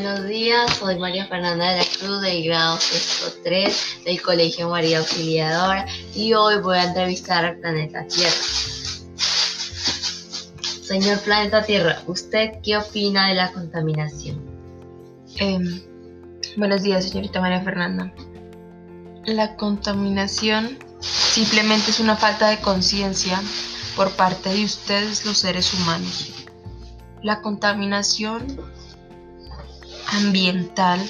Buenos días, soy María Fernanda de la Cruz del grado 3 del Colegio María Auxiliadora y hoy voy a entrevistar al planeta Tierra. Señor planeta Tierra, ¿usted qué opina de la contaminación? Em, buenos días, señorita María Fernanda. La contaminación simplemente es una falta de conciencia por parte de ustedes los seres humanos. La contaminación ambiental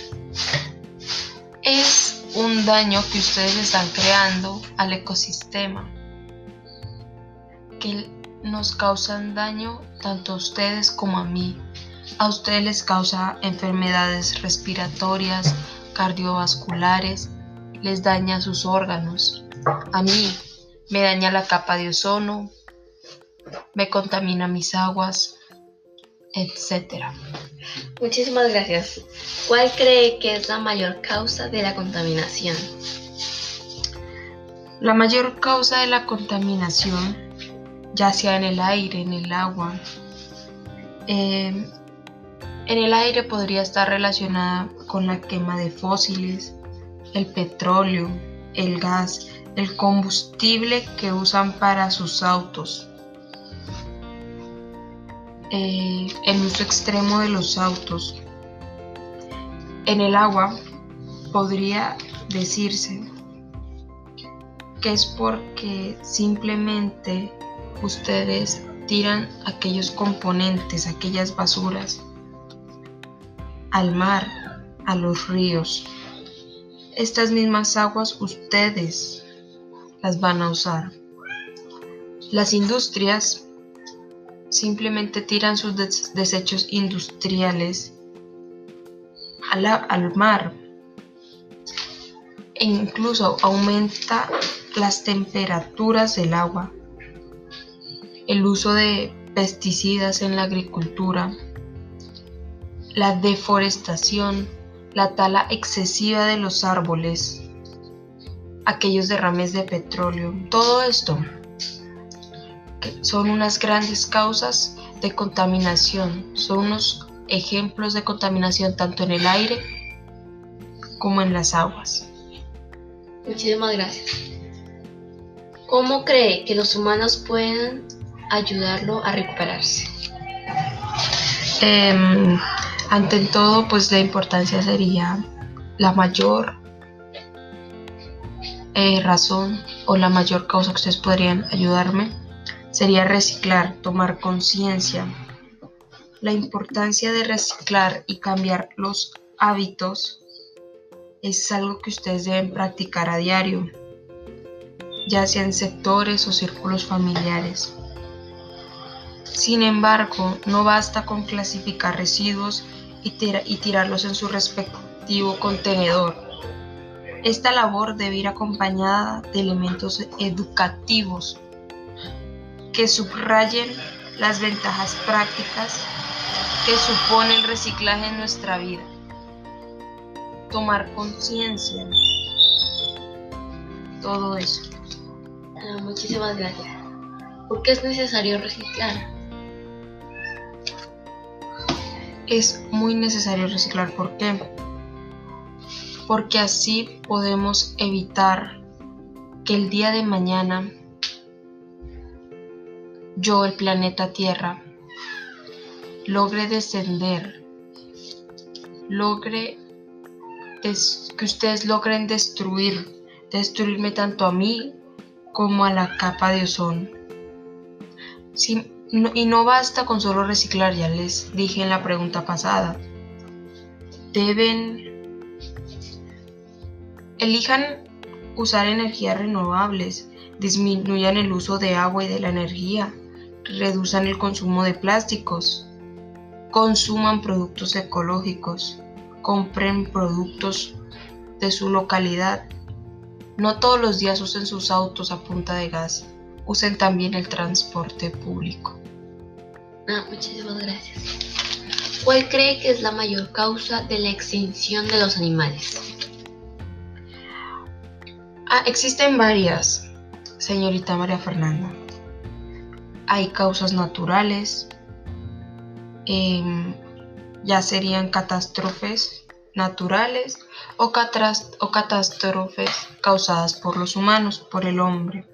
es un daño que ustedes están creando al ecosistema, que nos causan daño tanto a ustedes como a mí. A ustedes les causa enfermedades respiratorias, cardiovasculares, les daña sus órganos. A mí me daña la capa de ozono, me contamina mis aguas, etcétera. Muchísimas gracias. ¿Cuál cree que es la mayor causa de la contaminación? La mayor causa de la contaminación, ya sea en el aire, en el agua, em, en el aire podría estar relacionada con la quema de fósiles, el petróleo, el gas, el combustible que usan para sus autos, el uso extremo de los autos. En el agua podría decirse que es porque simplemente ustedes tiran aquellos componentes, aquellas basuras al mar, a los ríos. Estas mismas aguas ustedes las van a usar. Las industrias simplemente tiran sus desechos industriales al, mar. E incluso aumenta las temperaturas del agua, el uso de pesticidas en la agricultura, la deforestación, la tala excesiva de los árboles, aquellos derrames de petróleo, todo esto son unas grandes causas de contaminación, son unos ejemplos de contaminación tanto en el aire como en las aguas. Muchísimas gracias. ¿Cómo cree que los humanos pueden ayudarlo a recuperarse? Em, ante todo, pues la importancia sería la mayor eh, razón o la mayor causa que ustedes podrían ayudarme sería reciclar, tomar conciencia. La importancia de reciclar y cambiar los hábitos es algo que ustedes deben practicar a diario, ya sea en sectores o círculos familiares. Sin embargo, no basta con clasificar residuos y, y tirarlos en su respectivo contenedor. Esta labor debe ir acompañada de elementos educativos que subrayen las ventajas prácticas que supone el reciclaje en nuestra vida. Tomar conciencia. Todo eso. Ah, muchísimas gracias. ¿Por qué es necesario reciclar? Es muy necesario reciclar. ¿Por qué? Porque así podemos evitar que el día de mañana yo, el planeta Tierra, logre descender, logre que ustedes logren destruir, destruirme tanto a mí como a la capa de ozono. y no basta con solo reciclar, ya les dije en la pregunta pasada. Deben, elijan usar energías renovables, disminuyan el uso de agua y de la energía, reduzcan el consumo de plásticos, consuman productos ecológicos, compren productos de su localidad. No todos los días usen sus autos a punta de gas, usen también el transporte público. Ah, muchísimas gracias. ¿Cuál cree que es la mayor causa de la extinción de los animales? Ah, existen varias, señorita María Fernanda hay causas naturales, em, ya serían catástrofes naturales o, catástrofes causadas por los humanos, por el hombre.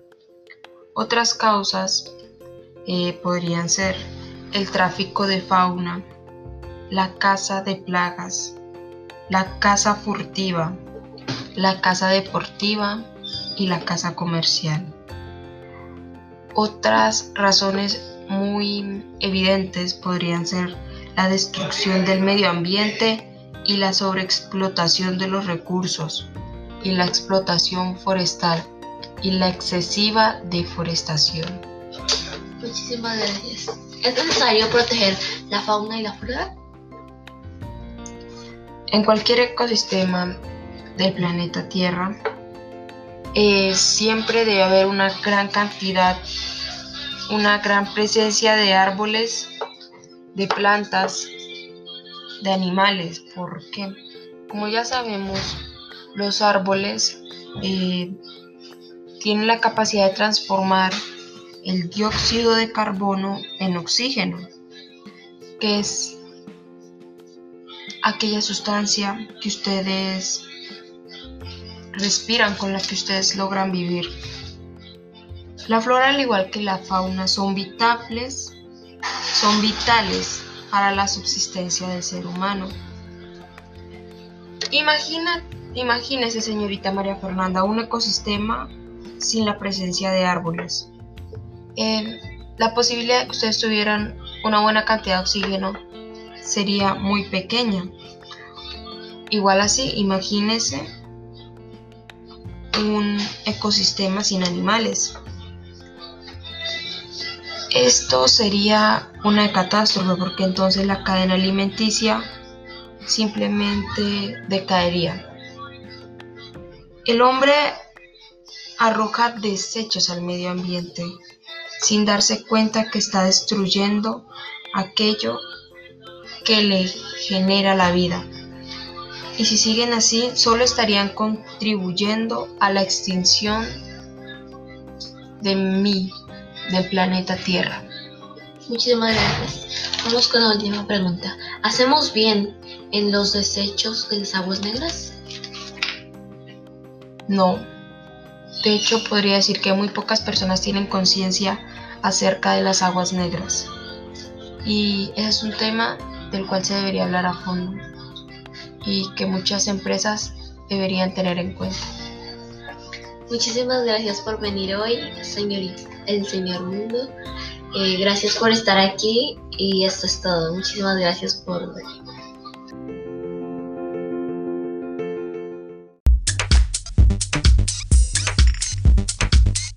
Otras causas eh, podrían ser el tráfico de fauna, la caza de plagas, la caza furtiva, la caza deportiva y la caza comercial. Otras razones muy evidentes podrían ser la destrucción del medio ambiente y la sobreexplotación de los recursos y la explotación forestal y la excesiva deforestación. Muchísimas gracias. ¿Es necesario proteger la fauna y la flora? En cualquier ecosistema del planeta Tierra, eh, siempre debe haber una gran cantidad, una gran presencia de árboles, de plantas, de animales, porque como ya sabemos, los árboles eh, tienen la capacidad de transformar el dióxido de carbono en oxígeno, que es aquella sustancia que ustedes respiran, con la que ustedes logran vivir. La flora, al igual que la fauna, son vitales, son vitales para la subsistencia del ser humano. Imagina, imagínese, señorita María Fernanda, un ecosistema sin la presencia de árboles. Eh, la posibilidad de que ustedes tuvieran una buena cantidad de oxígeno sería muy pequeña. Igual así, imagínese un ecosistema sin animales. Esto sería una catástrofe porque entonces la cadena alimenticia simplemente decaería. El hombre arroja desechos al medio ambiente sin darse cuenta que está destruyendo aquello que le genera la vida. Y si siguen así, solo estarían contribuyendo a la extinción de mí, del planeta Tierra. Muchísimas gracias. Vamos con la última pregunta. ¿Hacemos bien en los desechos de las aguas negras? No. De hecho, podría decir que muy pocas personas tienen conciencia acerca de las aguas negras. Y ese es un tema del cual se debería hablar a fondo y que muchas empresas deberían tener en cuenta. Muchísimas gracias por venir hoy, señorita, el señor Mundo. Eh, gracias por estar aquí y esto es todo. Muchísimas gracias por venir.